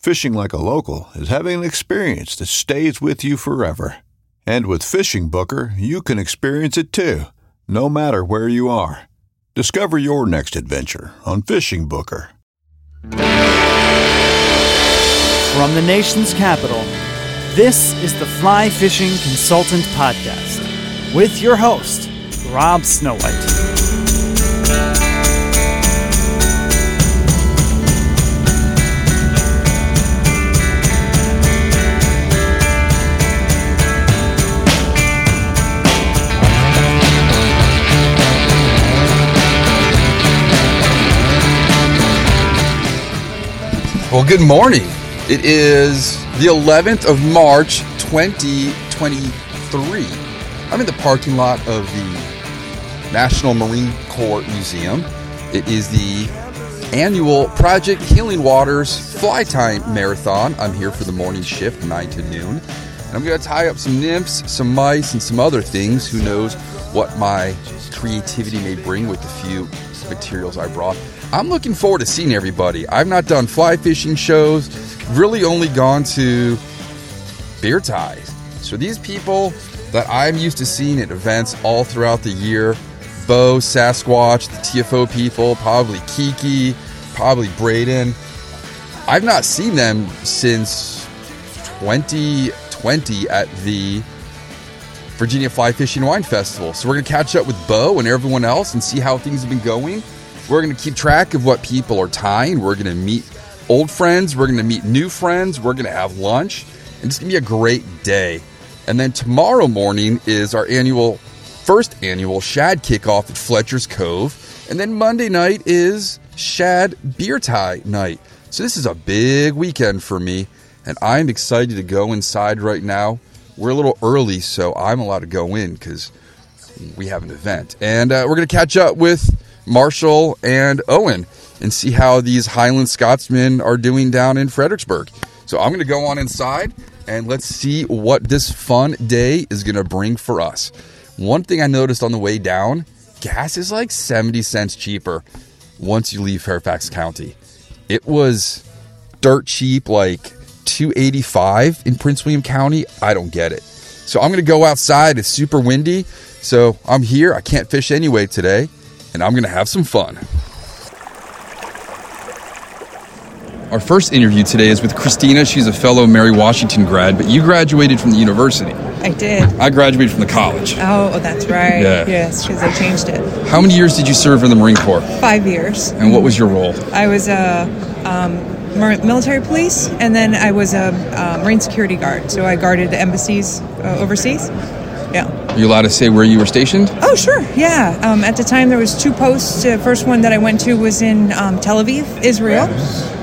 Fishing like a local is having an experience that stays with you forever. And with FishingBooker, you can experience it too, no matter where you are. Discover your next adventure on FishingBooker. From the nation's capital, this is the Fly Fishing Consultant Podcast with your host, Rob Snowhite. Well, good morning. It is the 11th of March, 2023. I'm in the parking lot of the National Marine Corps Museum. It is the annual Project Healing Waters Fly Tying Marathon. I'm here for the morning shift, 9 to noon. And I'm going to tie up some nymphs, some mice, and some other things. Who knows what my creativity may bring with the few materials I brought. I'm looking forward to seeing everybody. I've not done fly fishing shows, really only gone to beer ties. So these people that I'm used to seeing at events all throughout the year, Bo, Sasquatch, the TFO people, probably Kiki, probably Braden. I've not seen them since 2020 at the Virginia Fly Fishing Wine Festival. So we're to catch up with Bo and everyone else and see how things have been going. We're going to keep track of what people are tying. We're going to meet old friends. We're going to meet new friends. We're going to have lunch. And it's going to be a great day. And then tomorrow morning is our annual, first annual Shad kickoff at Fletcher's Cove. And then Monday night is Shad Beer Tie night. So this is a big weekend for me. And I'm excited to go inside right now. We're a little early, so I'm allowed to go in because we have an event. And uh, we're going to catch up with Marshall and Owen and see how these Highland Scotsmen are doing down in Fredericksburg. So I'm going to go on inside and let's see what this fun day is going to bring for us. One thing I noticed on the way down gas is like 70 cents cheaper once you leave Fairfax County. It was dirt cheap, like 285 in Prince William County. I don't get it. So I'm going to go outside. It's super windy. So I'm here. I can't fish anyway today and I'm going to have some fun. Our first interview today is with Christina. She's a fellow Mary Washington grad, but you graduated from the university. I did. I graduated from the college. Oh, that's right. Yeah. Yes, because they changed it. How many years did you serve in the Marine Corps? Five years. And what was your role? I was a um, military police, and then I was a uh, Marine security guard. So I guarded the embassies uh, overseas. Yeah. Are you allowed to say where you were stationed? Oh, sure. Yeah. Um, at the time, there was two posts. The first one that I went to was in um, Tel Aviv, Israel,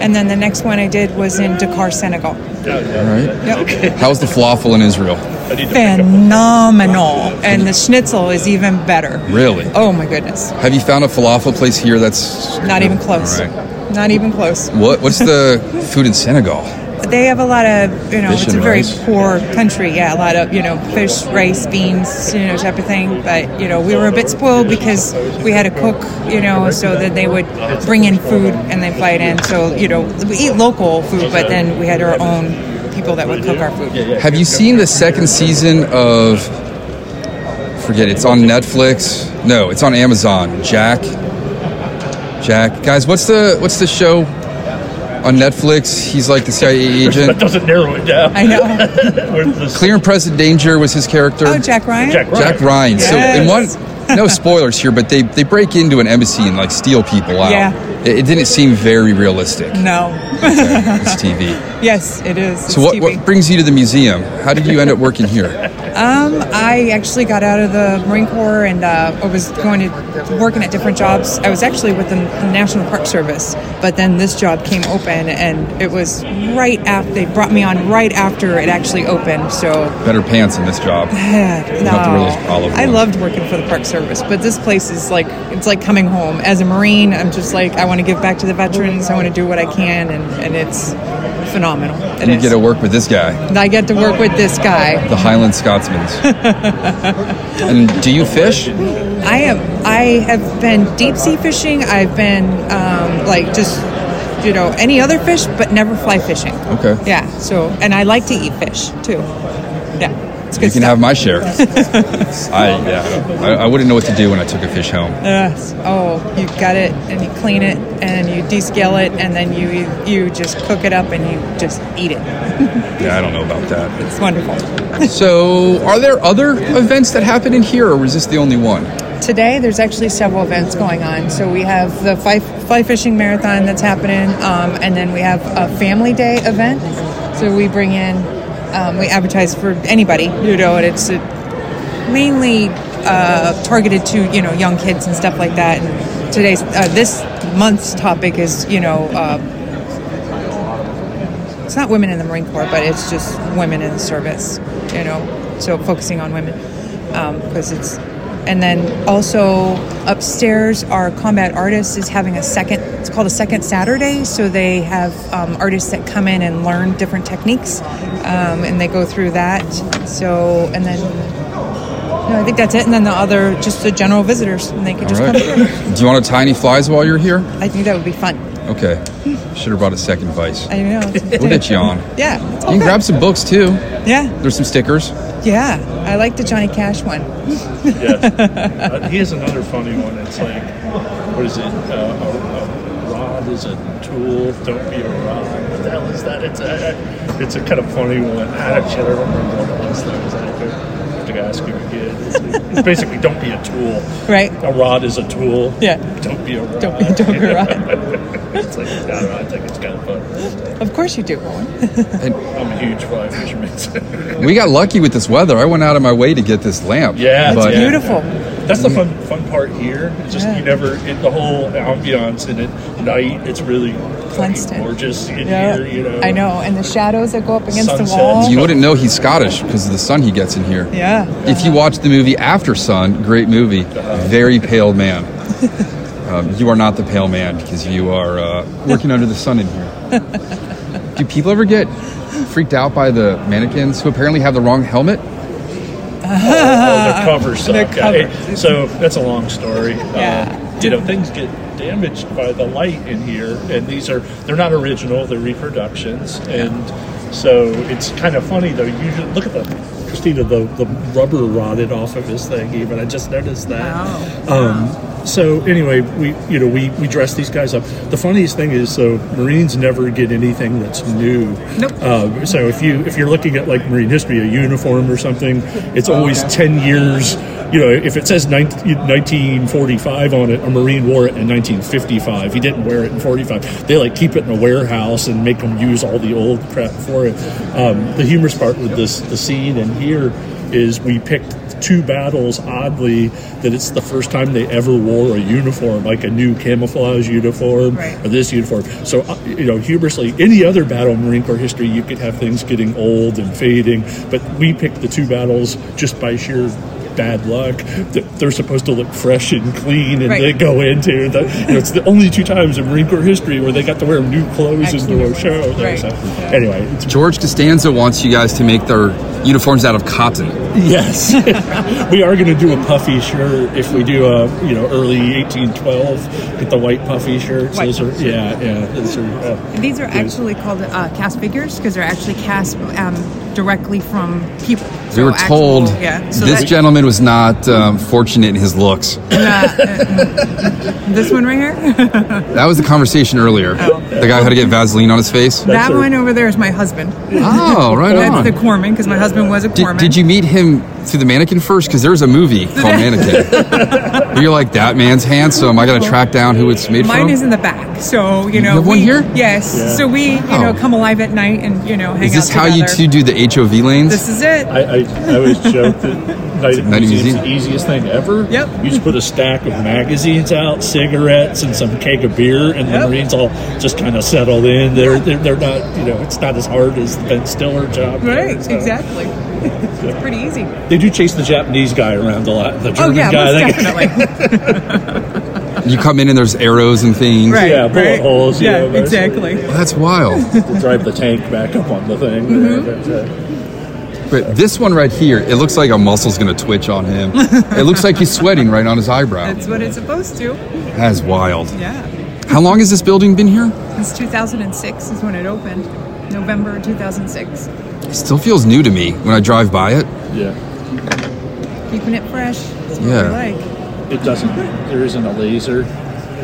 and then the next one I did was in Dakar, Senegal. All right. Yep. How's the falafel in Israel? Phenomenal, and the schnitzel is even better. Really? Oh my goodness. Have you found a falafel place here that's Not even close. All right. Not even close. What What's the food in Senegal? They have a lot of you know Fish it's a very rice. poor country. Yeah, a lot of you know fish, rice, beans, you know type of thing. But you know we were a bit spoiled because we had a cook, you know, so that they would bring in food and they fly it in. So you know we eat local food, but then we had our own people that would cook our food. Have you seen the second season of? Forget it, it's on Netflix. No, it's on Amazon. Jack. Jack, guys, what's the what's the show on Netflix? He's like the CIA agent. That doesn't narrow it down. I know. Clear and present danger was his character. Oh, Jack Ryan. Jack Ryan. Jack Ryan. So in one, no spoilers here, but they they break into an embassy and like steal people out. Yeah. It, it didn't seem very realistic. No. It's TV. yes, it is. It's So what, TV. what brings you to the museum? How did you end up working here? Um, I actually got out of the Marine Corps and uh, I was going to working at different jobs. I was actually with the National Park Service, but then this job came open, and it was right after they brought me on right after it actually opened. So Better pants in this job. no, have to wear those olive I loved working for the Park Service, but this place is like it's like coming home. As a Marine, I'm just like I want to give back to the veterans. I want to do what I can, and, and it's phenomenal. It And you is. get to work with this guy, I get to work with this guy. the Highland Scotsman. and do you fish? I am. I have been deep sea fishing. I've been um, like just you know any other fish, but never fly fishing. Okay. Yeah. So and I like to eat fish too. Good You can stuff. have my share. I yeah. I, I wouldn't know what to do when I took a fish home. Yes. Oh, you gut it and you clean it and you descale it and then you you just cook it up and you just eat it. Yeah, I don't know about that. It's wonderful. So, are there other events that happen in here, or is this the only one? Today, there's actually several events going on. So we have the fly, fly fishing marathon that's happening, um, and then we have a family day event. So we bring in, um, we advertise for anybody, you know, and it's uh, mainly uh, targeted to you know young kids and stuff like that. And today's uh, this month's topic is you know. Uh, it's not women in the Marine Corps, but it's just women in the service, you know. So focusing on women because it's, and then also upstairs, our combat artist is having a second. It's called a second Saturday. So they have um, artists that come in and learn different techniques, um, and they go through that. So and then. No, I think that's it. And then the other, just the general visitors, and they can just right. come through. Do you want to tie any flies while you're here? I think that would be fun. Okay. Should have brought a second vice. I know. We'll get you on. Yeah. it's all You can good. grab some books too. Yeah. There's some stickers. Yeah. I like the Johnny Cash one. yeah. Uh, he has another funny one. It's like, what is it? Uh, a, a rod is a tool. Don't be a rod. What the hell is that? It's a, it's a kind of funny one. Ah, shit, I don't remember what it was. That was I have to ask you again. It's, it's basically, don't be a tool. Right. A rod is a tool. Yeah. Don't be a rod. Don't be, don't be a rod. it's like, I don't know. I think it's kind of fun. Of course you do. I'm a huge fly fisherman. We got lucky with this weather. I went out of my way to get this lamp. Yeah, but yeah. Beautiful. That's the fun fun part here. It's just Yeah. you never it, the whole ambiance in it. Night, it's really fucking gorgeous in Yeah. here. You know, I know. And the shadows that go up against Sunsets. the wall. you wouldn't know he's Scottish because of the sun he gets in here. yeah. If you watch the movie Aftersun, great movie, very pale man. Um, you are not the pale man because you are uh, working under the sun in here. Do people ever get freaked out by the mannequins who apparently have the wrong helmet? Oh, the cover suck. so that's a long story. Yeah. Uh, you know, things get damaged by the light in here, and these are they're not original; they're reproductions, and so it's kind of funny though. Usually, look at the Christina, the the rubber rotted off of this thing. Even I just noticed that. Um, so anyway, we you know we we dress these guys up. The funniest thing is, so Marines never get anything that's new. Nope. Uh, so if you if you're looking at like Marine history, a uniform or something, it's always ten years. You know, if it says 19, 1945 on it, a Marine wore it in 1955. He didn't wear it in 45. They like keep it in a warehouse and make them use all the old crap for it. Um, the humorous part with this the scene and here is we picked two battles oddly that it's the first time they ever wore a uniform like a new camouflage uniform Right. or this uniform so uh, you know humorously any other battle in marine corps history you could have things getting old and fading but we picked the two battles just by sheer bad luck. That they're supposed to look fresh and clean, and Right. they go into the. You know, it's the only two times in Marine Corps history where they got to wear new clothes Actually, into a show. right. So, anyway, it's George Costanza wants you guys to make their uniforms out of cotton. Yes, we are going to do a puffy shirt if we do a you know early 1812. Get the white puffy shirts. White those are yeah yeah. Those are, uh, These are actually called uh, cast figures because they're actually cast um, directly from people. We were actual- told yeah. So this that- gentleman was not um, fortunate in his looks. this one right here. That was the conversation earlier. Oh. The guy had to get Vaseline on his face. that her- one over there is my husband. Oh, right That's on. the corpsman because my husband was a Did, corpsman. did you meet him through the mannequin first? Because there was a movie called Mannequin. You're like, that man's handsome. I got to track down who it's made Mine from. is in the back, so you know. have one we- here? Yes. Yeah. So we, you know, come alive at night and you know hang is this out how you together. two do the HOV lanes? This is it. I, I, I always joke that Night at Night Museum's Museum. the easiest thing ever. Yep. You just put a stack of magazines out, cigarettes, and some keg of beer, and Yep. the Marines all just kind of settled in. They're, they're they're not you know it's not as hard as the Ben Stiller job. there, right. so. Exactly. it's pretty easy. They do chase the Japanese guy around a lot. The Oh German yeah, guy. most definitely. you come in and there's arrows and things. right. Yeah, bullet right. holes, Yeah, know, those- exactly. That's wild. to drive the tank back up on the thing. Mm-hmm. But, uh, But this one right here, it looks like a muscle's going to twitch on him. it looks like he's sweating right on his eyebrow. That's what it's supposed to. That's wild. Yeah. How long has this building been here? Since 2006 is when it opened. November 2006. It still feels new to me when I drive by it. yeah, Keeping it fresh. That's what Yeah. we like. it doesn't. There isn't a laser.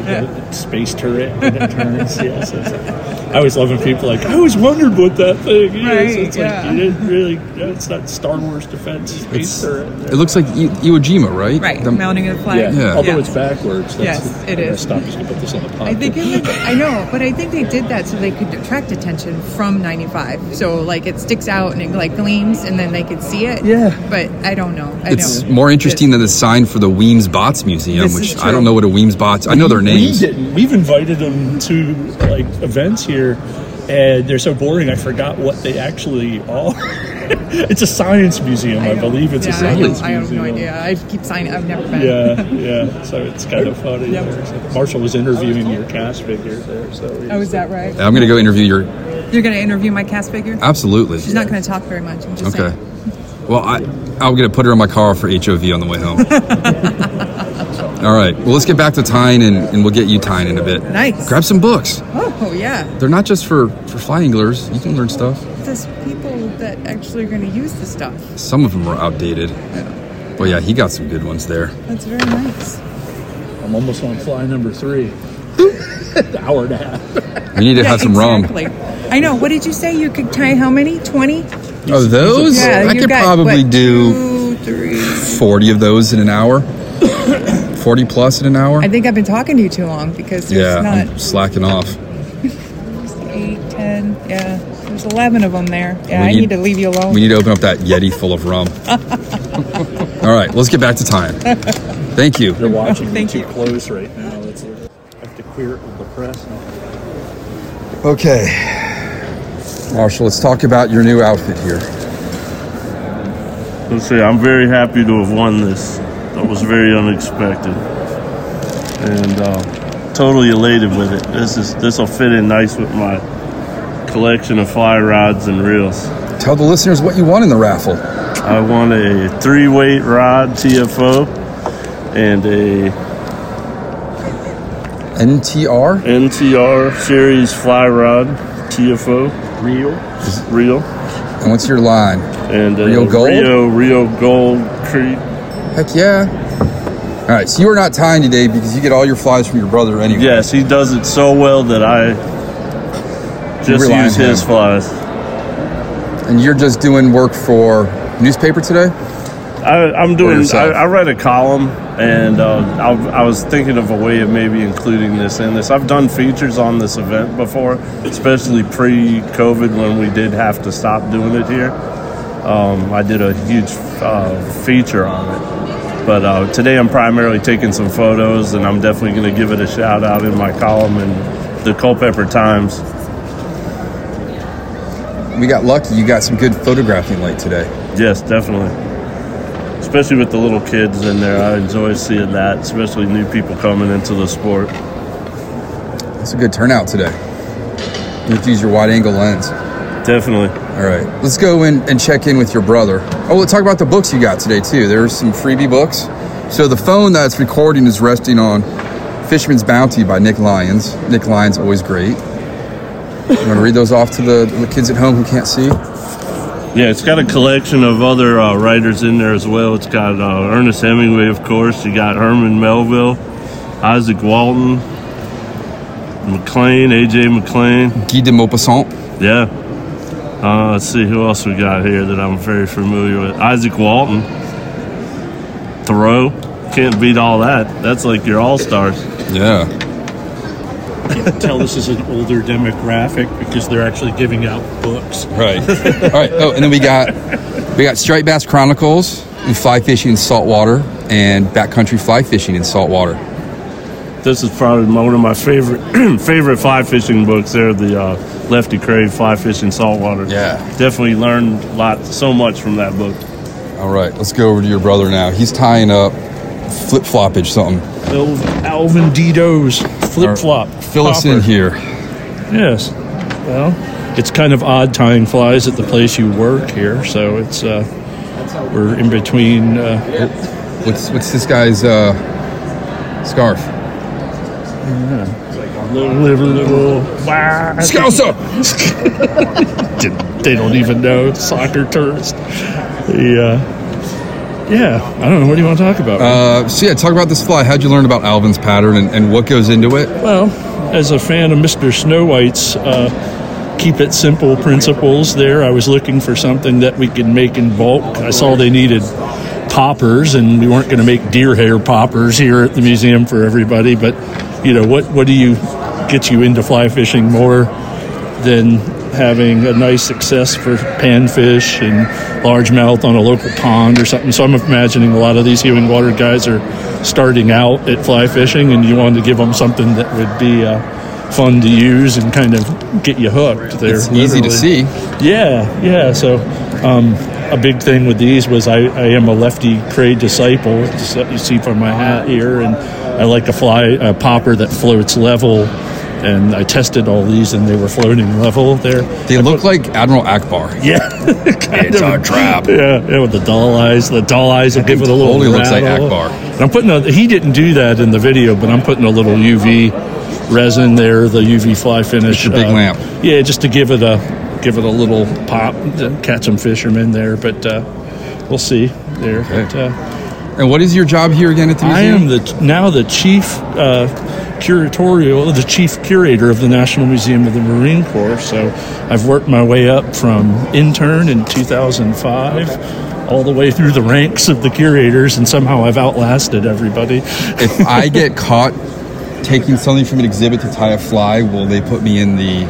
Yeah. space turret when it turns. yes, it's- I always love when people like I always wondered what that thing is. Right, it's yeah. like you didn't really. It's not Star Wars defense space It's- turret. It looks like I- Iwo Jima, right? Right. The- mounting of the flag. Yeah. Yeah. although Yeah. it's backwards. That's Yes, it I is. Stop. Just to put this in the pocket. I think it was, I know, but I think they did that so they could attract attention from 95. So like it sticks out and it like gleams and then they could see it. Yeah. But I don't know. I It's know. more interesting than the sign for the Weems-Botts Museum, This which I don't know what a Weems-Botts. I know their We names. didn't. We've invited them to like events here, and they're so boring. I forgot what they actually are. it's a science museum, I, know. believe. It's yeah, a I, science don't, I have museum. no idea. I keep signing. I've never been. Yeah, yeah. So it's kind of funny. Yep. So Marshall was interviewing your cast figure there. So Oh, is that right? I'm going to go interview your. You're going to interview my cast figure? Absolutely. She's not going to talk very much. I'm just Okay. saying. Well, I, I'm going to put her in my car for HOV on the way home. All right. Well, let's get back to tying, and, and we'll get you tying in a bit. Nice. Grab some books. Oh, oh, yeah. They're not just for, for flying anglers. You can learn stuff. There's people that actually are going to use the stuff. Some of them are outdated. But yeah, he got some good ones there. That's very nice. I'm almost on fly number three. Hour and a half. We need to Yeah, have some rum. I know. What did you say? You could tie how many? 20? Oh, those? Yeah, I could got, probably what, do two, three. 40 of those in an hour. 40 plus in an hour. I think I've been talking to you too long because yeah, not I'm slacking off. Eight, ten. Yeah, there's eleven of them there. Yeah, We I need- need to leave you alone. We need to open up that Yeti full of rum. All right, let's get back to time. Thank you. They're watching me Thank too you. close right now. Let's I have to clear it with the press. Okay. Marshall, let's talk about your new outfit here. Let's see, I'm very happy to have won this. That was very unexpected, and uh, totally elated with it. This is this will fit in nice with my collection of fly rods and reels. Tell the listeners what you want in the raffle. I want a three-weight rod TFO and a NTR? NTR series fly rod TFO reel, reel, And what's your line? and uh, a Rio Gold? Rio Rio Gold Creek. Heck yeah. All right, so you are not tying today because you get all your flies from your brother anyway. Yes, he does it so well that I just use his him. flies. And you're just doing work for newspaper today? I, I'm doing. I. I write a column, and uh, I, I was thinking of a way of maybe including this in this. I've done features on this event before, especially pre-COVID when we did have to stop doing it here. Um, I did a huge uh, feature on it, but uh, today I'm primarily taking some photos, and I'm definitely going to give it a shout out in my column in the Culpeper Times. We got lucky. You got some good photographing light today. Yes, definitely. especially with the little kids in there. I enjoy seeing that, especially new people coming into the sport. It's a good turnout today. You have to use your wide angle lens. Definitely. All right, let's go in and check in with your brother. Oh, let's talk about the books you got today too. There's some freebie books. So the phone that's recording is resting on Fisherman's Bounty by Nick Lyons. Nick Lyons always great. You want to read those off to the, the kids at home who can't see? Yeah, it's got a collection of other uh, writers in there as well. It's got uh, Ernest Hemingway, of course. You got Herman Melville, Izaak Walton, McLean, AJ McLean. Guy de Maupassant. Yeah. Uh, let's see who else we got here that I'm very familiar with. Izaak Walton. Thoreau. Can't beat all that. That's like your all stars. Yeah. Tell this is an older demographic because they're actually giving out books. Right. All right. Oh, and then we got we got striped bass chronicles and fly fishing in saltwater and backcountry fly fishing in saltwater. This is probably one of my favorite favorite fly fishing books. There, the uh, Lefty Kreh Fly Fishing Saltwater. Yeah. definitely learned a lot, so much from that book. All right, let's go over to your brother now. He's tying up flip floppage something. Alvin Dedeaux's flip flop. Fill us in here. Yes. Well, it's kind of odd tying flies at the place you work here, so it's uh, we're in between. Uh, What's what's this guy's uh, scarf? little, little, little. Wah. Scouser. they don't even know soccer tourist. The, uh, yeah, I don't know. What do you want to talk about? Uh, so yeah, talk about this fly. How'd you learn about Alvin's pattern and, and what goes into it? Well, as a fan of Mr. Snow White's uh, keep it simple principles, there, I was looking for something that we could make in bulk. I saw they needed poppers, and we weren't going to make deer hair poppers here at the museum for everybody. But you know, what what do you get you into fly fishing more than having a nice success for panfish and largemouth on a local pond or something. So I'm imagining a lot of these Healing Water guys are starting out at fly fishing, and you wanted to give them something that would be uh, fun to use and kind of get you hooked. There, It's easy to see. Yeah, yeah. So um, a big thing with these was I, I am a Lefty Kreh disciple. just You see from my hat here, and I like a fly a popper that floats level. And I tested all these, and they were floating level there. They look like Admiral Ackbar. Yeah, It's a trap. yeah, yeah, with the doll eyes. The doll eyes will give it a little. totally looks like. Akbar. And I'm putting a. He didn't do that in the video, but I'm putting a little UV resin there, the UV fly finish. With the big uh, lamp. Yeah, just to give it a give it a little pop to catch some fishermen there. But uh, we'll see there. But, uh, And what is your job here again at the museum? I am the now the chief uh, curatorial, the chief curator of the National Museum of the Marine Corps. So I've worked my way up from intern in 2005 all the way through the ranks of the curators, and somehow I've outlasted everybody. if I get caught taking something from an exhibit to tie a fly, will they put me in the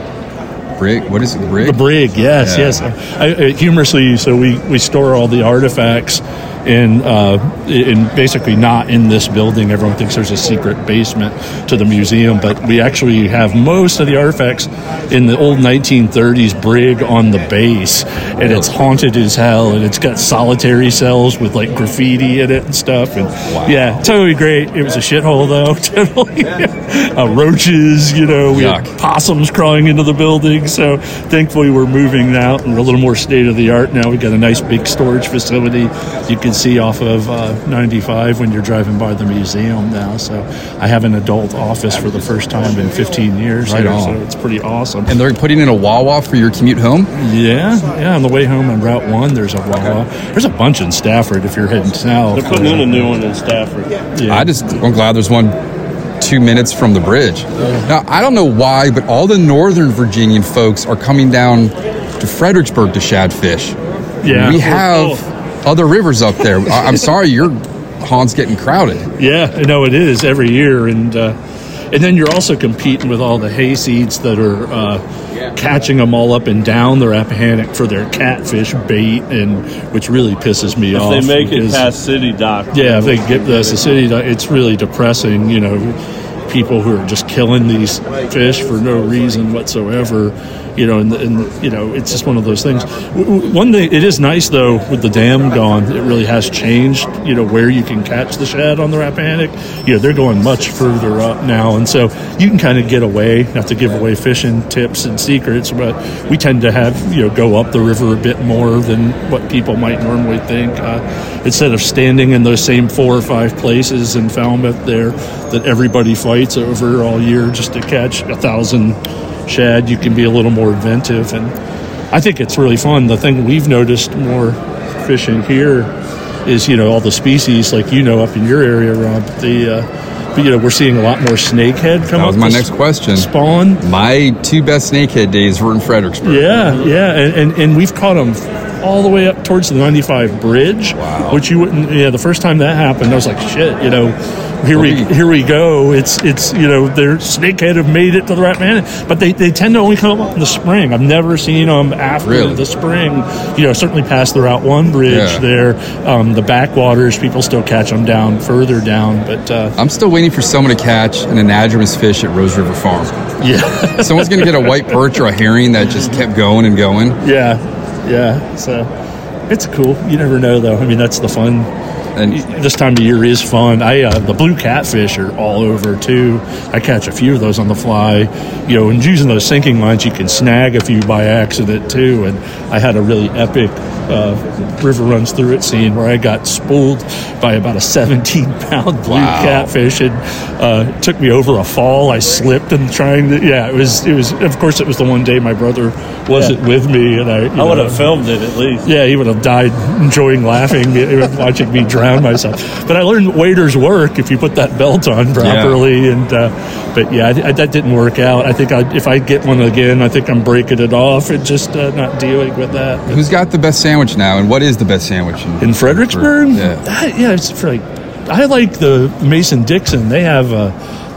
brig? What is it? The brig? The brig, yes, Yeah. yes. I, I, humorously, so we, we store all the artifacts in uh, in basically not in this building. Everyone thinks there's a secret basement to the museum, but we actually have most of the artifacts in the old 1930s brig on the base, and it's haunted as hell, and it's got solitary cells with like graffiti in it and stuff. And yeah, totally great. It was a shithole though, totally. uh, roaches, you know, we had possums crawling into the building. So thankfully, we're moving out and we're a little more state of the art now. We got a nice big storage facility you can see off of uh, 95 when you're driving by the museum now. So I have an adult office for the first time in 15 years. Right here, on. So it's pretty awesome. and they're putting in a Wawa for your commute home? yeah, yeah. On the way home on Route One, there's a Wawa. There's a bunch in Stafford if you're heading south. They're putting in a new one in Stafford. Yeah. I just, I'm glad there's one two minutes from the bridge. Now, I don't know why, but all the Northern Virginian folks are coming down to Fredericksburg to shad fish. yeah. We have other rivers up there. I- I'm sorry, your pond's getting crowded. Yeah, I know it is every year, and uh, and then you're also competing with all the hayseeds that are uh, catching them all up and down the Rappahannock for their catfish bait, and which really pisses me If off. If they make it past City Dock. yeah, if they get this, the city, dock, it's really depressing. You know, people who are just killing these fish for no reason whatsoever. You know, and, you know, it's just one of those things. One thing, it is nice though, with the dam gone, it really has changed. You know, where you can catch the shad on the Rappahannock. You know, they're going much further up now, and so you can kind of get away. Not to give away fishing tips and secrets, but we tend to have you know go up the river a bit more than what people might normally think. Uh, instead of standing in those same four or five places in Falmouth there that everybody fights over all year just to catch a thousand shad, you can be a little more inventive. And I think it's really fun. The thing we've noticed more fishing here is, you know, all the species like you know up in your area, Rob. The uh, but, you know we're seeing a lot more snakehead come That was up my next question. Spawn. My two best snakehead days were in Fredericksburg. Yeah, yeah, and, and, and we've caught them all the way up towards the 95 bridge, Wow. which you wouldn't. Yeah, the first time that happened, I was like, shit, you know. Here we here we go. It's it's you know their snakehead have made it to the Rappahannock, but they, they tend to only come up in the spring. I've never seen them after Really? the spring. You know, certainly past the Route One bridge Yeah. there, um, the backwaters. People still catch them down further down, but uh, I'm still waiting for someone to catch an anadromous fish at Rose River Farm. yeah, Someone's going to get a white perch or a herring that just kept going and going. yeah, yeah. So it's cool. You never know though. I mean, that's the fun. And this time of year is fun. I uh, the blue catfish are all over too. I catch a few of those on the fly. You know, and using those sinking lines, you can snag a few by accident too. And I had a really epic uh, river runs through it scene where I got spooled by about a 17 pound blue Wow. catfish, and uh, took me over a fall. I slipped and trying to. Yeah, it was. It was. Of course, it was the one day my brother wasn't with me, and I. you I would have filmed it at least. yeah, he would have died enjoying laughing, watching me drown myself. But I learned waders work if you put that belt on properly. And uh, but yeah, I, I, that didn't work out. I think I, if I get one again, I think I'm breaking it off and just uh, not dealing with that. who's got the best sandwich now? And what is the best sandwich in, In Fredericksburg, Yeah. that, yeah, it's for like I like the Mason Dixon. They have a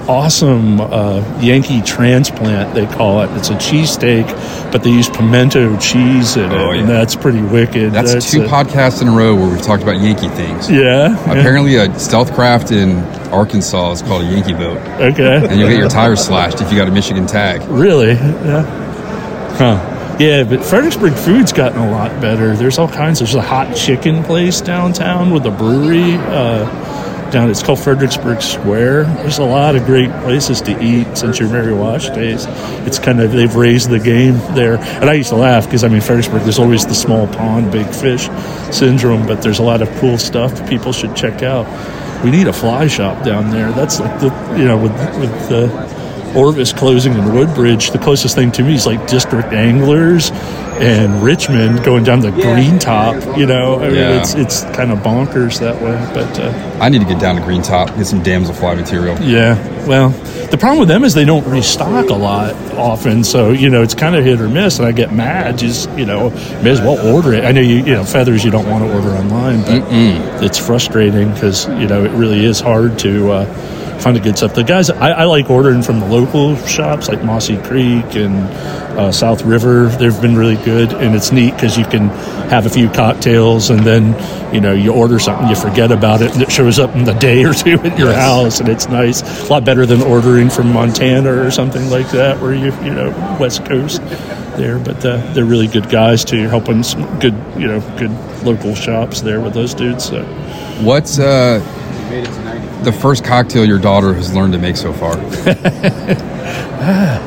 awesome uh, Yankee transplant. They call it. It's a cheesesteak, but they use pimento cheese in it, Oh, yeah. and that's pretty wicked. That's, two a- podcasts in a row where we've talked about Yankee things. Yeah. yeah. Apparently, a stealth craft in Arkansas is called a Yankee boat, Okay. and you'll get your tires slashed if you got a Michigan tag. Really? Yeah. Huh. Yeah, but Fredericksburg food's gotten a lot better. There's all kinds. There's a hot chicken place downtown with a brewery. Uh, down, it's called Fredericksburg Square. There's a lot of great places to eat since your Mary Wash days. It's kind of they've raised the game there. And I used to laugh because I mean Fredericksburg. There's always the small pond, big fish syndrome, but there's a lot of cool stuff people should check out. We need a fly shop down there. That's like the you know with with the Orvis closing in Woodbridge, the closest thing to me is like District Anglers and Richmond going down the Green Top. You know, I mean, Yeah. it's it's kind of bonkers that way. But uh, I need to get down to Green Top, get some damselfly material. yeah, well, the problem with them is they don't restock a lot often. So you know, it's kind of hit or miss. And I get mad. Just you know, may as well order it. I know you you know feathers you don't want to order online, but it's frustrating because you know it really is hard to. Uh, Find a good stuff. The guys I, I like ordering from the local shops like Mossy Creek and uh, South River. They've been really good, and it's neat because you can have a few cocktails and then you know you order something, you forget about it, and it shows up in a day or two at your Yes. house, and it's nice. A lot better than ordering from Montana or something like that, where you you know West Coast there. But uh, they're really good guys too. You're helping some good you know good local shops there with those dudes. So. What's uh, the first cocktail your daughter has learned to make so far?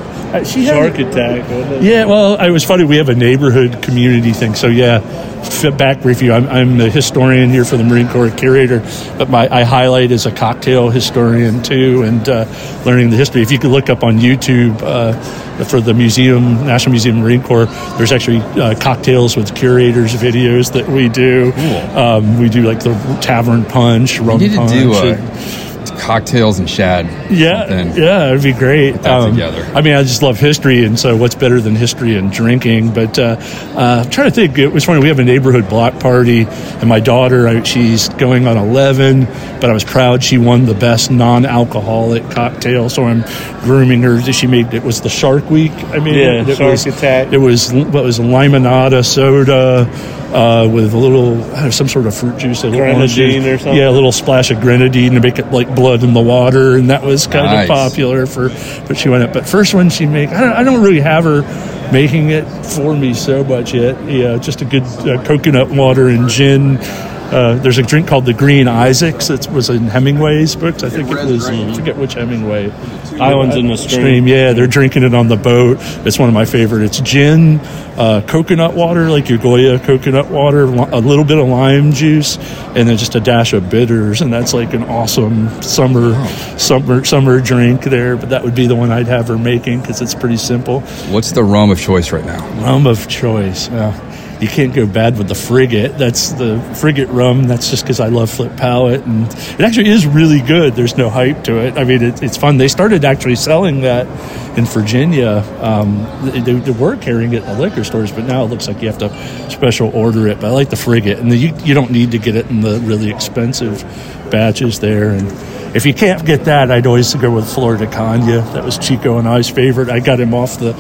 She Shark attack. wasn't it? Yeah, well, it was funny. We have a neighborhood community thing. So, yeah, f- back brief you. I'm, I'm the historian here for the Marine Corps curator, but my I highlight as a cocktail historian too, and uh, learning the history. If you could look up on YouTube uh, for the museum, National Museum of Marine Corps, there's actually uh, cocktails with curators videos that we do. Um, we do like the tavern punch, rum We need to punch. do and- uh, cocktails and shad. yeah, something. yeah, it'd be great. that together. I mean, I just love history, and so what's better than history and drinking? But uh, uh, I'm trying to think. It was funny. We have a neighborhood block party, and my daughter, I, she's going on 11, but I was proud she won the best non-alcoholic cocktail. So I'm grooming her. She made it was the Shark Week. I mean, Yeah, it Shark was, Attack. It was what was limonada soda. Uh, with a little uh, some sort of fruit juice, a little orange Grenadine juice. or something? Yeah, a little splash of grenadine to make it like blood in the water, and that was kind Nice. of popular for. But she went up. But first one she make, I don't, I don't really have her making it for me so much yet. Yeah, just a good uh, coconut water and gin. Uh, there's a drink called the Green Isaacs. It was in Hemingway's books. I think it was. I forget which Hemingway. Islands in the Stream. Yeah, they're drinking it on the boat. It's one of my favorite. It's gin, uh, coconut water, like your Goya coconut water, a little bit of lime juice, and then just a dash of bitters, and that's like an awesome summer, summer, summer drink there. But that would be the one I'd have her making because it's pretty simple. What's the rum of choice right now? Rum of choice. Well, you can't go bad with the frigate. That's the frigate rum. That's just because I love Flip Pallot, and it actually is really good. There's no hype to it. I mean, it, it's fun. They started actually selling that in Virginia. Um, they, they were carrying it in the liquor stores, but now it looks like you have to special order it. But I like the frigate, and the, you, you don't need to get it in the really expensive batches there. And if you can't get that, I'd always go with Flor de Caña. That was Chico and I's favorite. I got him off the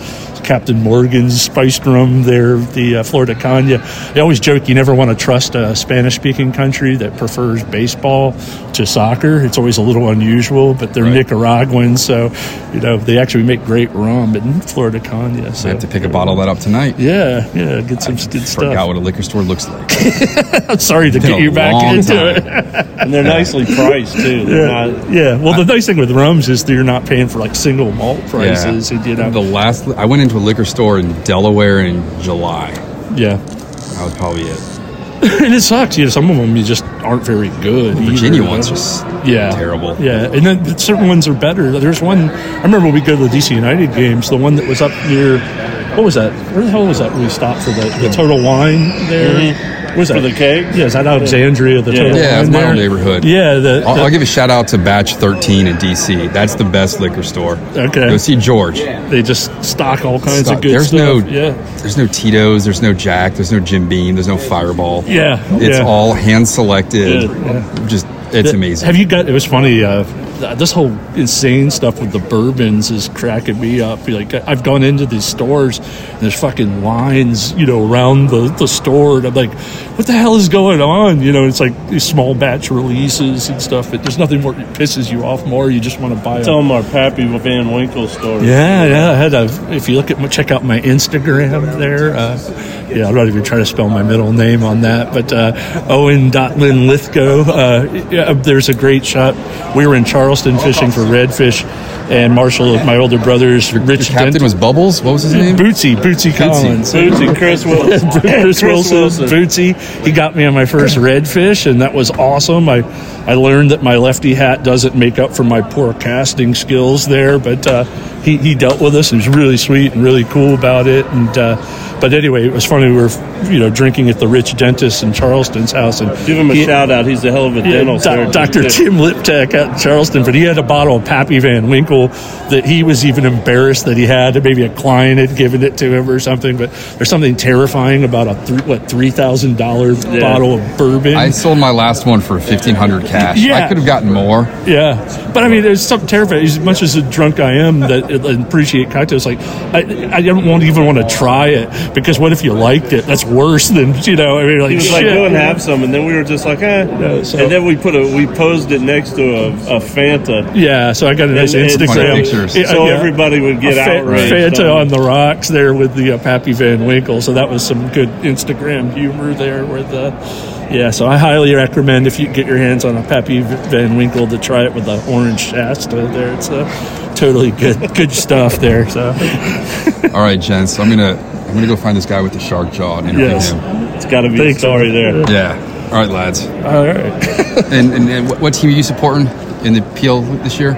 Captain Morgan's spiced rum there, the uh, Flor de Caña. I always joke you never want to trust a Spanish speaking country that prefers baseball to soccer. It's always a little unusual, but they're Right. Nicaraguans, so you know they actually make great rum in Flor de Caña. I So have to pick a bottle of that up tonight. yeah, yeah, get some good stuff. I Forgot stuff. what a liquor store looks like. I'm sorry to get you back into time. it. And they're nicely priced too. They're not, Yeah, well, the nice thing with rums is that you're not paying for like single malt prices, and you know, The last I went into a liquor store in Delaware in July. yeah. That was probably it. and it sucks. You know, some of them you just aren't very good. Virginia either, ones just yeah terrible. Yeah, and then certain ones are better. There's one I remember when we go to the DC United games. The one that was up near what was that? Where the hell was that? When we stopped for the, the Total Wine there. What was for the cake. Yeah, is that Alexandria? The Yeah. Total Yeah, Wine it's my there? old neighborhood. Yeah, the, I'll, the- I'll give a shout out to Batch 13 in DC. That's the best liquor store. Okay. Go see George. they just stock all kinds Stock- of good there's stuff. no yeah, there's no Tito's, there's no Jack, there's no Jim Beam, there's no Fireball. yeah, It's yeah. all hand selected. Yeah. Just it's The- amazing. Have you got? It was funny. Uh, th- this whole insane stuff with the bourbons is cracking me up. Like I've gone into these stores, and there's fucking lines, you know, around the, the store, and I'm like, what the hell is going on? You know, it's like these small batch releases and stuff. But there's nothing more that pisses you off more. You just want to buy. Tell them our Pappy Van Winkle story. yeah, yeah. I had a. If you look at my, check out my Instagram there. Uh, yeah, I'm not even trying to spell my middle name on that, but uh, Owen Lithgow. Uh, yeah, there's a great shot. We were in Charleston fishing for redfish, and Marshall, my older brother's Your Rich captain Dent- was Bubbles. What was his name? Bootsy, Bootsy Collins. Bootsy, Chris Wilson. Chris Wilson, Bootsy. He got me on my first redfish, and that was awesome. I, I learned that my lefty hat doesn't make up for my poor casting skills there, but uh, he, he dealt with us and was really sweet and really cool about it. And uh, but anyway, it was funny. We were you know drinking at the rich dentist in Charleston's house, and Give him a he- shout out. He's a hell of a yeah, dental Doc- Dr. Tim Liptak out in Charleston, but he had a bottle of Pappy Van Winkle that he was even embarrassed that he had. Maybe a client had given it to him or something. But there's something terrifying about a three, what three thousand dollar Yeah. bottle of bourbon. I sold my last one for fifteen hundred cash. Yeah. I could have gotten more. yeah, but I mean, there's something terrifying. As much as a drunk I am that appreciate cocktails, like I, I don't want even want to try it because what if you liked it? That's worse than you know. I mean, like He was shit. like, go and have some, and then we were just like, eh. Yeah, so- and then we put a, we posed it next to a, a Fanta, yeah, so I got a nice And- and- Instagram Funny so yeah. everybody would get a fa- outraged. Fanta on on the rocks there with the uh, Pappy Van Winkle. So that was some good Instagram humor there with the. Yeah, so I highly recommend if you get your hands on a Pappy Van Winkle to try it with the orange Shasta there. It's uh, totally good, good stuff there. So All right, gents. I'm gonna I'm gonna go find this guy with the shark jaw and interview Yes. him. It's got to be Thanks. a story there. Yeah. All right, lads. all right, And, and, and what, what team are you supporting in the PL this year?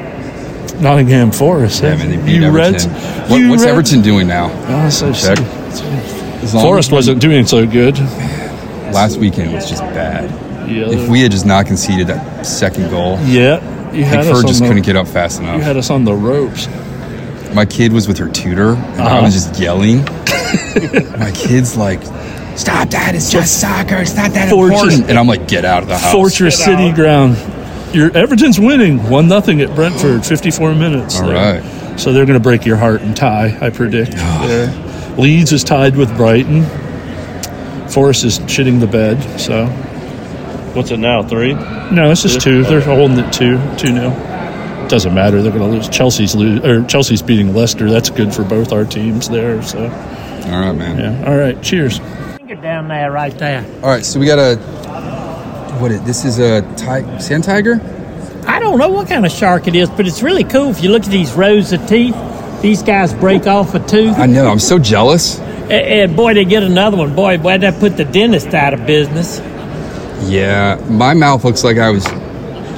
Nottingham Forest. Yeah, man, they beat you Everton. Reds, What, you what's Reds- Everton doing now? Oh, so Check. As long Forest as- wasn't doing so good. Last weekend was just bad. Yeah, If we had just not conceded that second goal, yeah, you had us Pickford on just the, couldn't get up fast enough. You enough. had us on the ropes. My kid was with her tutor, and I Uh-huh. was just yelling. My kid's like, "Stop that! It's just soccer. It's not that Fortress- important." And I'm like, "Get out of the house." Fortress Get City out. ground. Your Everton's winning one nothing at Brentford. Fifty four minutes. All there. right. So they're going to break your heart and tie. I predict. there. Leeds is tied with Brighton. Forest is shitting the bed. So What's it now? Three? no, it's just two. They're holding it two two nil. Doesn't matter. They're going to lose. Chelsea's lose or Chelsea's beating Leicester. That's good for both our teams there. So All right, man. yeah. All right. Cheers. down there, right there. All right, so we got a what? It, this is a ti- sand tiger. I don't know what kind of shark it is, but it's really cool. If you look at these rows of teeth, these guys break off a tooth, I know. I'm so jealous. and, and boy, they get another one. Boy, why'd that put the dentist out of business? Yeah, my mouth looks like I was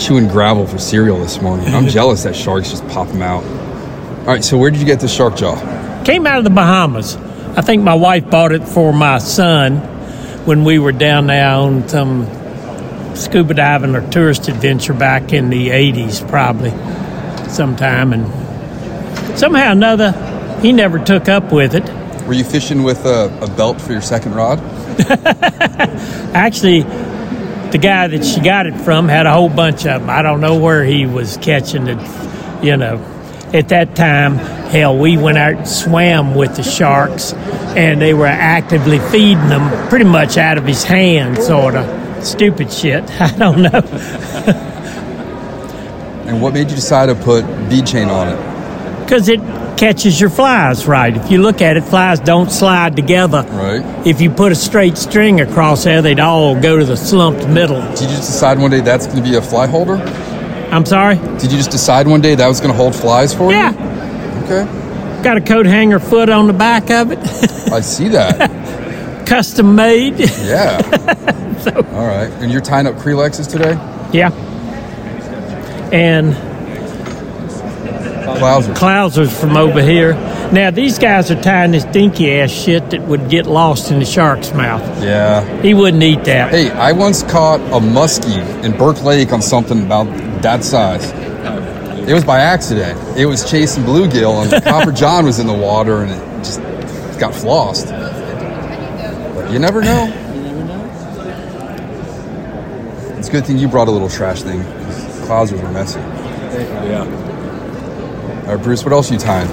chewing gravel for cereal this morning. I'm jealous that sharks just pop them out. All right, so where did you get the shark jaw? Came out of the Bahamas. I think my wife bought it for my son when we were down there on some scuba diving or tourist adventure back in the 80s, probably sometime. And somehow or another, he never took up with it. Were you fishing with a, a belt for your second rod? Actually, the guy that she got it from had a whole bunch of them. I don't know where he was catching it, you know. At that time, hell, we went out and swam with the sharks, and they were actively feeding them pretty much out of his hand, sort of. Stupid shit. I don't know. And what made you decide to put bead chain on it? Because it catches your flies right. If you look at it, flies don't slide together. Right. If you put a straight string across there, they'd all go to the slumped middle. Did you just decide one day that's going to be a fly holder? I'm sorry? Did you just decide one day that was going to hold flies for Yeah. you? Yeah. Okay. Got a coat hanger foot on the back of it. I see that. custom made. Yeah. All right. And you're tying up Kreelexes today? yeah. And Clousers. Clousers from over here. Now these guys are tying this dinky ass shit that would get lost in the shark's mouth. Yeah. He wouldn't eat that. Hey, I once caught a muskie in Burke Lake on something about that size. It was by accident. It was chasing bluegill, and Copper John was in the water, and it just got flossed. But you never know. It's a good thing you brought a little trash thing. Clousers were messy. Yeah. All right, Bruce, what else you tying?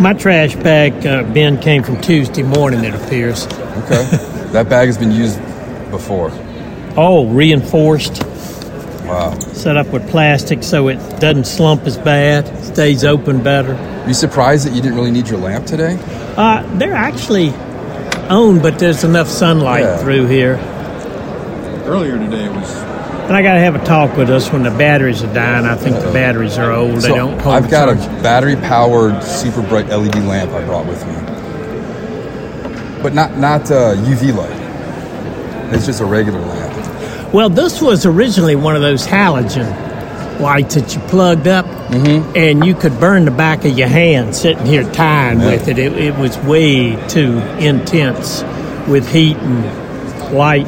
My trash bag uh, bin came from Tuesday morning, it appears. Okay. that bag has been used before. Oh, reinforced, Wow. set up with plastic so it doesn't slump as bad, stays open better. you surprised that you didn't really need your lamp today? Uh, they're actually on, but there's enough sunlight Yeah. through here. Earlier today was And I got to have a talk with us when the batteries are dying. I think the batteries are old. they don't hold I've got a battery powered super bright LED lamp I brought with me. But not not uh, UV light. It's just a regular lamp. Well, this was originally one of those halogen lights that you plugged up, Mm-hmm. and you could burn the back of your hand sitting here tying Yeah. with it. it. It was way too intense with heat and light.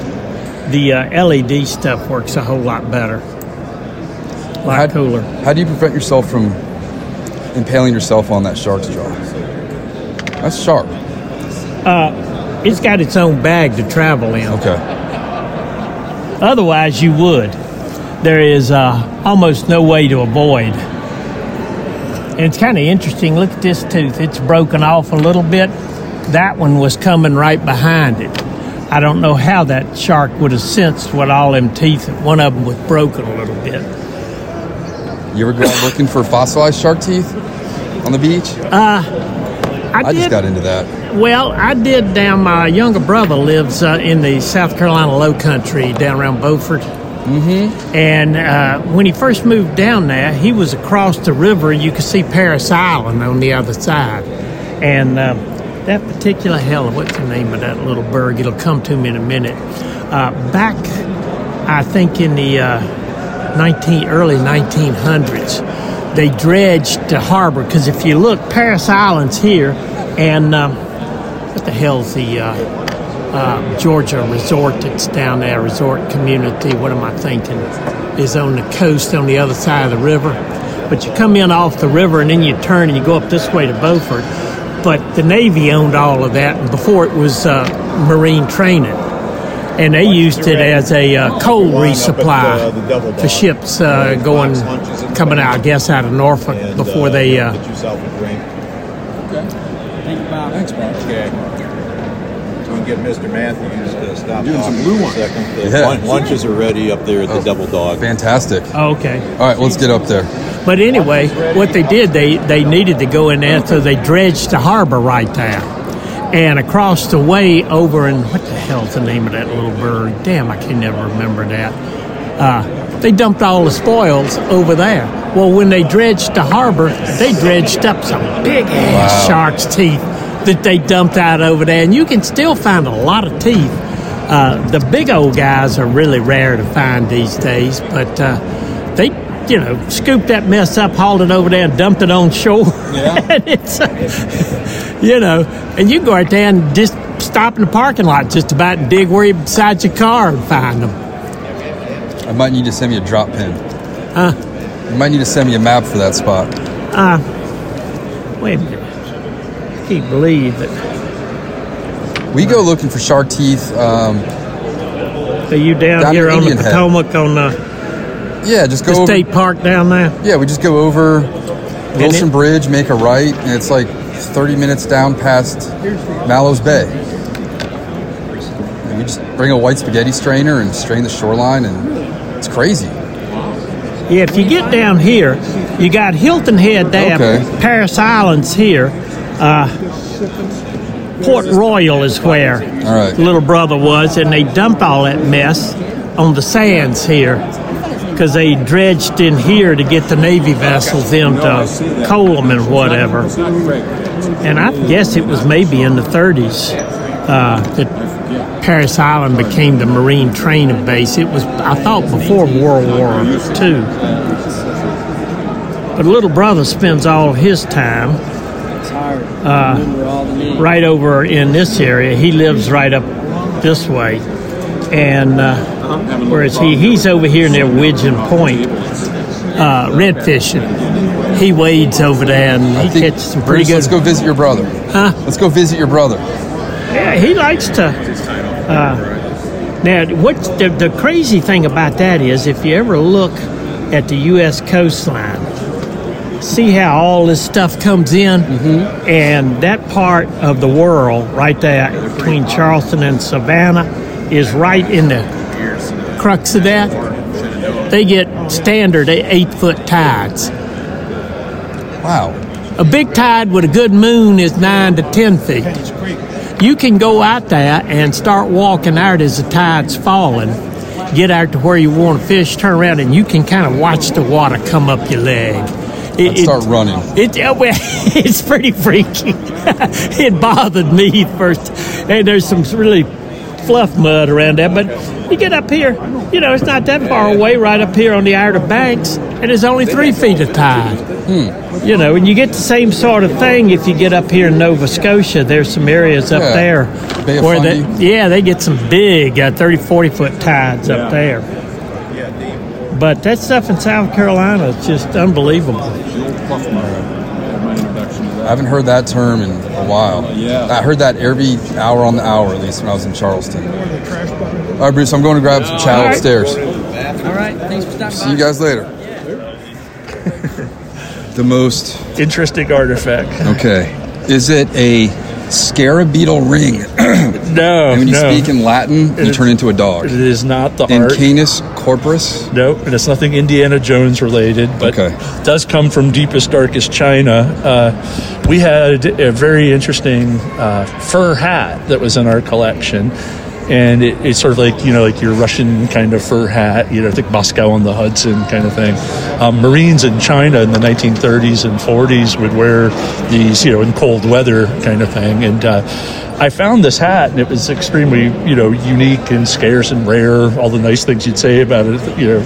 The uh, LED stuff works a whole lot better, a lot How- cooler. How do you prevent yourself from impaling yourself on that shark's jaw? That's sharp. It's got its own bag to travel in. Okay. Otherwise, you would. There is uh, almost no way to avoid. And it's kind of interesting. Look at this tooth. It's broken off a little bit. That one was coming right behind it. I don't know how that shark would have sensed what all them teeth. One of them was broken a little bit. You ever go out looking for fossilized shark teeth on the beach? I, I did. just got into that. Well, I did down. My younger brother lives uh, in the South Carolina Low Country down around Beaufort. Mm-hmm. And uh, when he first moved down there, he was across the river. You could see Parris Island on the other side. And uh, that particular hell, what's the name of that little burg? It'll come to me in a minute. Uh, back, I think in the uh, 19 early 1900s, they dredged the harbor because if you look, Parris Island's here, and um, what the hell's the uh, uh, Georgia resort that's down there, resort community? What am I thinking? Is on the coast on the other side of the river. But you come in off the river and then you turn and you go up this way to Beaufort. But the Navy owned all of that, and before it was uh, marine training. And they used it as a uh, coal resupply for ships uh, going, coming out, I guess, out of Norfolk before they uh, Thanks, Bob. Okay. We can get Mr. Matthews to stop Doing some blue for a ones. second. The Yeah. lun- lunches are ready up there at the Double Dog. Fantastic. Okay. All right, let's get up there. But anyway, what they did, they, they needed to go in there, so they dredged the harbor right there. And across the way over in, what the hell's the name of that little bird? Damn, I can never remember that. Uh, they dumped all the spoils over there. Well, when they dredged the harbor, they dredged up some big ass shark's teeth that they dumped out over there. And you can still find a lot of teeth. Uh, the big old guys are really rare to find these days, but uh, they, you know, scooped that mess up, hauled it over there, and dumped it on shore. Yeah. and it's, uh, you know, and you go out there and just stop in the parking lot just about and dig where you beside your car and find them. I might need to send me a drop pin. Huh? You might need to send me a map for that spot. Uh, wait a minute. I can't believe that. We go looking for shark teeth. Um, Are you down, Down here on the Indian Head. Potomac on the, yeah, just go the over. state park down there? Yeah, we just go over Wilson it- Bridge, make a right, and it's like 30 minutes down past Mallows Bay. And we just bring a white spaghetti strainer and strain the shoreline, and it's crazy. Yeah, if you get down here, you got Hilton Head there, Okay. Parris Islands here. Uh, Port Royal is where right. little brother was, and they dumped all that mess on the sands here because they dredged in here to get the Navy vessels in to coal them and whatever. And I guess it was maybe in the 30s uh, that Parris Island became the Marine training base. It was, I thought, before World War II. But little brother spends all his time uh, right over in this area. He lives right up this way. And uh, whereas he, he's over here near Widgeon Point, uh, red fishing. He wades over there and I he catches some pretty Bruce, good. Let's go visit your brother. Huh? Let's go visit your brother. Yeah, he likes to. Uh, now, what the, the crazy thing about that is, if you ever look at the U.S. coastline, see how all this stuff comes in, mm-hmm. and that part of the world right there between Charleston and Savannah is right in the crux of that. They get standard eight foot tides. Wow. A big tide with a good moon is nine to ten feet. You can go out there and start walking out as the tide's falling, get out to where you want to fish, turn around, and you can kind of watch the water come up your leg. It, Let's start running. It, it's pretty freaky. it bothered me first, and there's some really fluff mud around that. But you get up here, you know, it's not that far away, right up here on the Outer Banks, and there's only three feet of tide. You know, and you get the same sort of thing if you get up here in Nova Scotia. There's some areas up Yeah. there Bay where they, yeah, they get some big uh, 30, 40 foot tides up there. But that stuff in South Carolina is just unbelievable. I haven't heard that term in a while. Uh, yeah. I heard that every hour on the hour, at least when I was in Charleston. All right, Bruce, I'm going to grab some chow All right. upstairs. All right, thanks for stopping See you guys later. the most Interesting artifact. okay. Is it a scarabeetle ring? No, and when you no. speak in Latin, you It- turn into a dog. It is not the And art. Canis corporus? No, and it's nothing Indiana Jones related, but Okay. does come from deepest, darkest China. Uh, we had a very interesting uh, fur hat that was in our collection. And it, it's sort of like, you know, like your Russian kind of fur hat, you know, think Moscow on the Hudson kind of thing. Um, Marines in China in the 1930s and 40s would wear these, you know, in cold weather kind of thing. And uh, I found this hat, and it was extremely, you know, unique and scarce and rare. All the nice things you'd say about it, you know.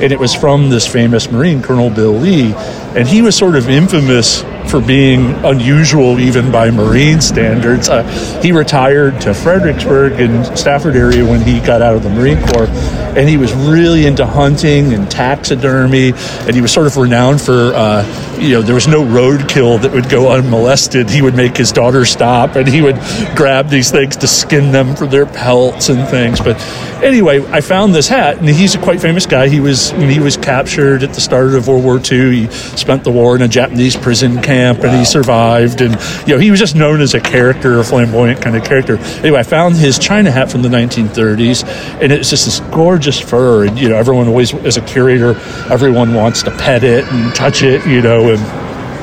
And it was from this famous Marine, Colonel Bill Lee, and he was sort of infamous for being unusual even by Marine standards. Uh, he retired to Fredericksburg in Stafford area when he got out of the Marine Corps, and he was really into hunting and taxidermy, and he was sort of renowned for, uh, you know, there was no roadkill that would go unmolested. He would make his daughter stop, and he would grab these things to skin them for their pelts and things. But anyway, I found this hat, and he's a quite famous guy. He was when he was captured at the start of World War II. He spent the war in a Japanese prison camp, and he survived. And you know, he was just known as a character, a flamboyant kind of character. Anyway, I found his China hat from the 1930s, and it's just this gorgeous fur. And you know, everyone always, as a curator, everyone wants to pet it and touch it. You know, and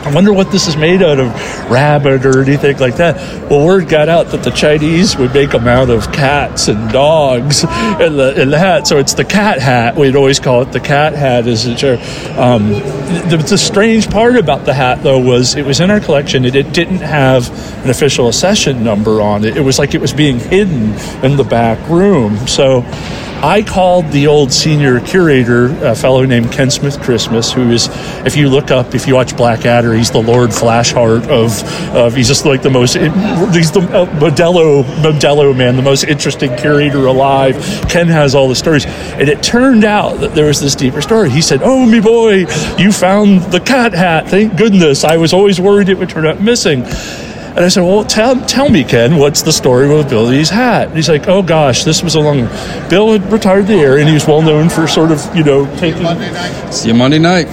I wonder what this is made out of, rabbit or anything like that. Well, word got out that the Chinese would make them out of cats and dogs in the, in the hat. So it's the cat hat. We'd always call it the cat hat. Is it? Um, the, the strange part about the hat, though, was it was in our collection. It didn't have an official accession number on it. It was like it was being hidden in the back room. So I called the old senior curator, a fellow named Ken Smith-Christmas, who is, if you look up, if you watch Blackadder, he's the Lord Flashheart of, of he's just like the most, he's the uh, Modelo, Modelo man, the most interesting curator alive. Ken has all the stories. And it turned out that there was this deeper story. He said, Oh, me boy, you found the cat hat. Thank goodness. I was always worried it would turn up missing. And I said, Well, tell, tell me, Ken, what's the story with Billy's hat? And he's like, Oh gosh, this was a long. Bill had retired the air, and he was well known for sort of, you know, taking. See you Monday night.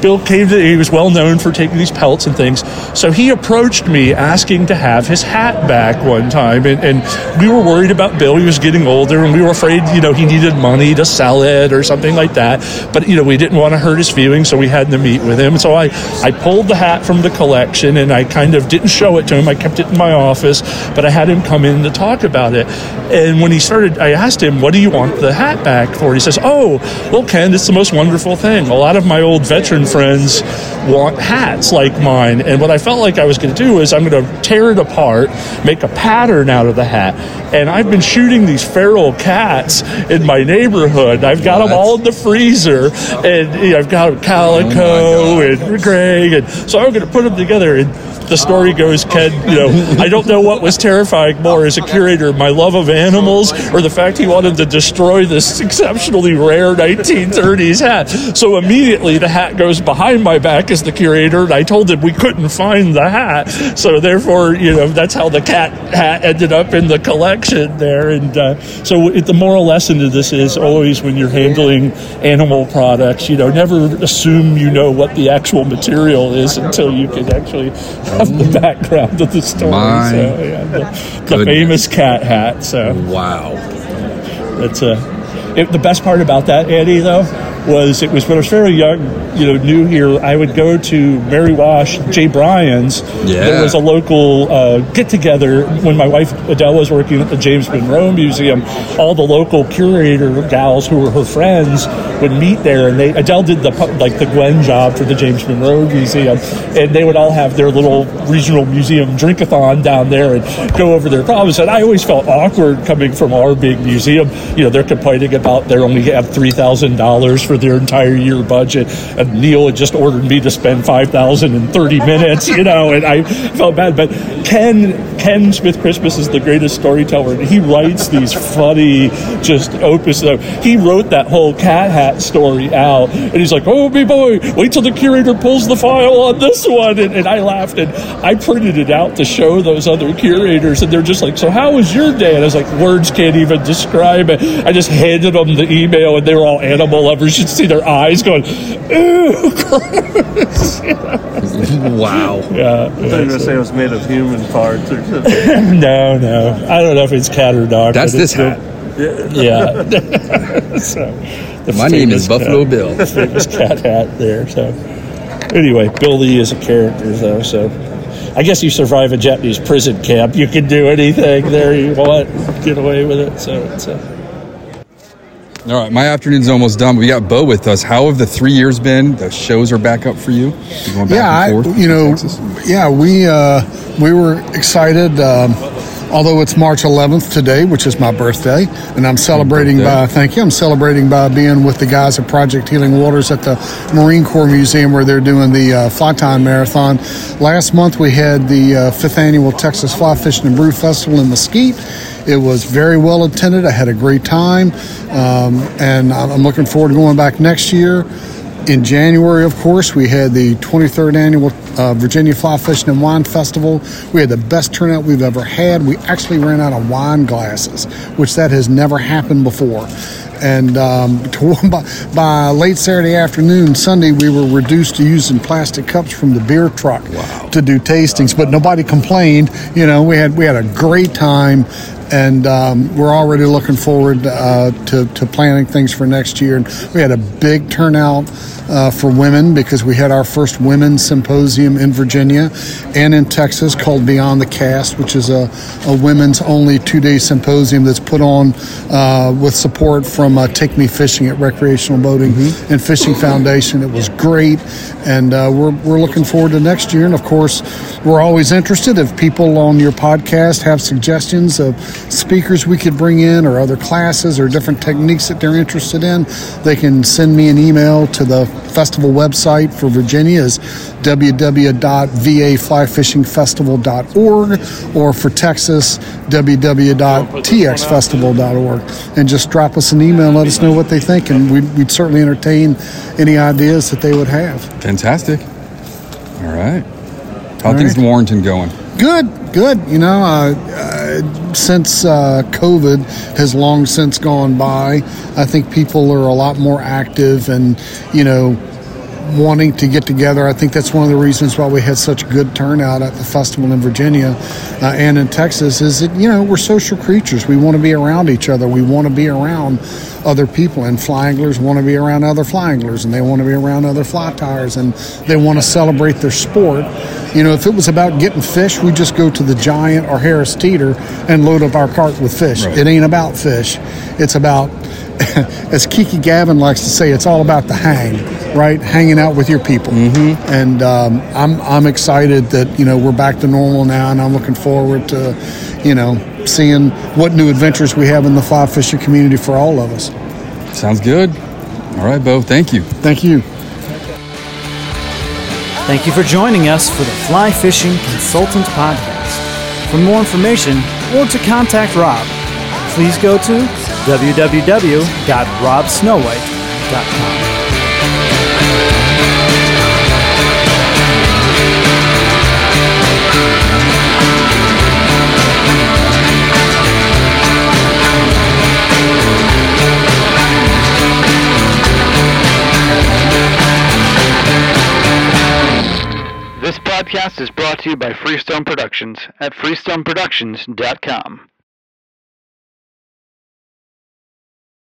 Bill came to, he was well known for taking these pelts and things. So he approached me asking to have his hat back one time. And, and we were worried about Bill. He was getting older and we were afraid, you know, he needed money to sell it or something like that. But, you know, we didn't want to hurt his feelings, so we had to meet with him. So I, I pulled the hat from the collection and I kind of didn't show it to him. I kept it in my office, but I had him come in to talk about it. And when he started, I asked him, What do you want the hat back for? He says, Oh, well, Ken, it's the most wonderful thing. A lot of my old veteran friends want hats like mine. And what I felt like I was going to do is I'm going to tear it apart, make a pattern out of the hat. And I've been shooting these feral cats in my neighborhood. I've got them all in the freezer, and you know, I've got Calico oh and Greg, and so I'm going to put them together. And the story goes, Ken, you know, I don't know what was terrifying more as a curator, my love of animals or the fact he wanted to destroy this exceptionally rare 1930s hat. So immediately the hat goes behind my back as the curator, and I told him we couldn't find the hat. So therefore, you know, that's how the cat hat ended up in the collection there. And uh, so it, the moral lesson to this is always when you're handling animal products, you know, never assume you know what the actual material is until you can actually have the background of the story. My so, yeah, the, the famous cat hat. So wow, that's a. It, the best part about that, Eddie, though, was it was when I was very young, you know, new here. I would go to Mary Wash, Jay Bryan's. Yeah. There was a local uh, get together when my wife Adele was working at the James Monroe Museum. All the local curator gals who were her friends would meet there, and they Adele did the like the Gwen job for the James Monroe Museum, and they would all have their little regional museum drinkathon down there and go over their problems. And I always felt awkward coming from our big museum. You know, they're complaining about they only have three thousand dollars for their entire year budget, and Neil had just ordered me to spend five thousand in thirty minutes. You know, and I felt bad. But Ken Ken Smith-Christmas is the greatest storyteller, and he writes these funny, just opus. He wrote that whole cat hat story out, and he's like, "Oh, me boy, wait till the curator pulls the file on this one." And, and I laughed, and I printed it out to show those other curators, and they're just like, "So how was your day?" And I was like, "Words can't even describe it." I just handed them the email, and they were all animal lovers. You should see their eyes going, "Ew, gross." wow. Yeah, I thought you were going to say it was made of human parts or something. no, no. I don't know if it's cat or dog. That's but this it's the- hat. Yeah. so, the My name is Buffalo cat- Bill. famous cat hat there. So, anyway, Billy is a character, though. So, I guess you survive a Japanese prison camp. You can do anything there you want, get away with it. So, it's a. All right, my afternoon's almost done. We got Beau with us. How have the three years been? The shows are back up for you. You're going back yeah, and I, you know, yeah, we uh, we were excited. Um, although it's March 11th today, which is my birthday, and I'm celebrating by thank you. I'm celebrating by being with the guys at Project Healing Waters at the Marine Corps Museum where they're doing the uh, Fly Tying Marathon. Last month we had the uh, fifth annual Texas Fly Fishing and Brew Festival in Mesquite. It was very well attended. I had a great time, um, and I'm looking forward to going back next year. In January, of course, we had the 23rd annual uh, Virginia Fly Fishing and Wine Festival. We had the best turnout we've ever had. We actually ran out of wine glasses, which that has never happened before. And um, to, by, by late Saturday afternoon, Sunday, we were reduced to using plastic cups from the beer truck to do tastings. But nobody complained. You know, we had we had a great time, and um, we're already looking forward uh, to, to planning things for next year. And we had a big turnout uh, for women because we had our first women's symposium in Virginia and in Texas called Beyond the Cast, which is a, a women's only two day symposium that's put on uh, with support from uh, Take Me Fishing at Recreational Boating and Fishing Foundation. It was great, and uh, we're, we're looking forward to next year. And of course, we're always interested if people on your podcast have suggestions of speakers we could bring in or other classes or different techniques that they're interested in, they can send me an email to the festival website for Virginia is www.vaflyfishingfestival.org or for Texas www.txfestival.org and just drop us an email and let us know what they think and we'd, we'd certainly entertain any ideas that they would have. Fantastic. All right. How All things right. in Warrenton going? Good, good. You know, uh, uh, since uh, COVID has long since gone by, I think people are a lot more active and, you know, wanting to get together. I think that's one of the reasons why we had such good turnout at the festival in Virginia uh, and in Texas is that, you know, we're social creatures. We want to be around each other. We want to be around other people and fly anglers want to be around other fly anglers and they want to be around other fly tiers and they want to celebrate their sport. You know, if it was about getting fish, we just go to the Giant or Harris Teeter and load up our cart with fish. It ain't about fish. It's about as Kiki Gavin likes to say, it's all about the hang, right? Hanging out with your people. Mm-hmm. And um, I'm I'm excited that you know we're back to normal now, and I'm looking forward to, you know, seeing what new adventures we have in the fly fishing community for all of us. Sounds good. All right, Beau. Thank you. Thank you. Thank you for joining us for the Fly Fishing Consultant Podcast. For more information or to contact Rob, please go to www.robsnowhite.com. podcast is brought to you by Freestone Productions at freestoneproductions.com.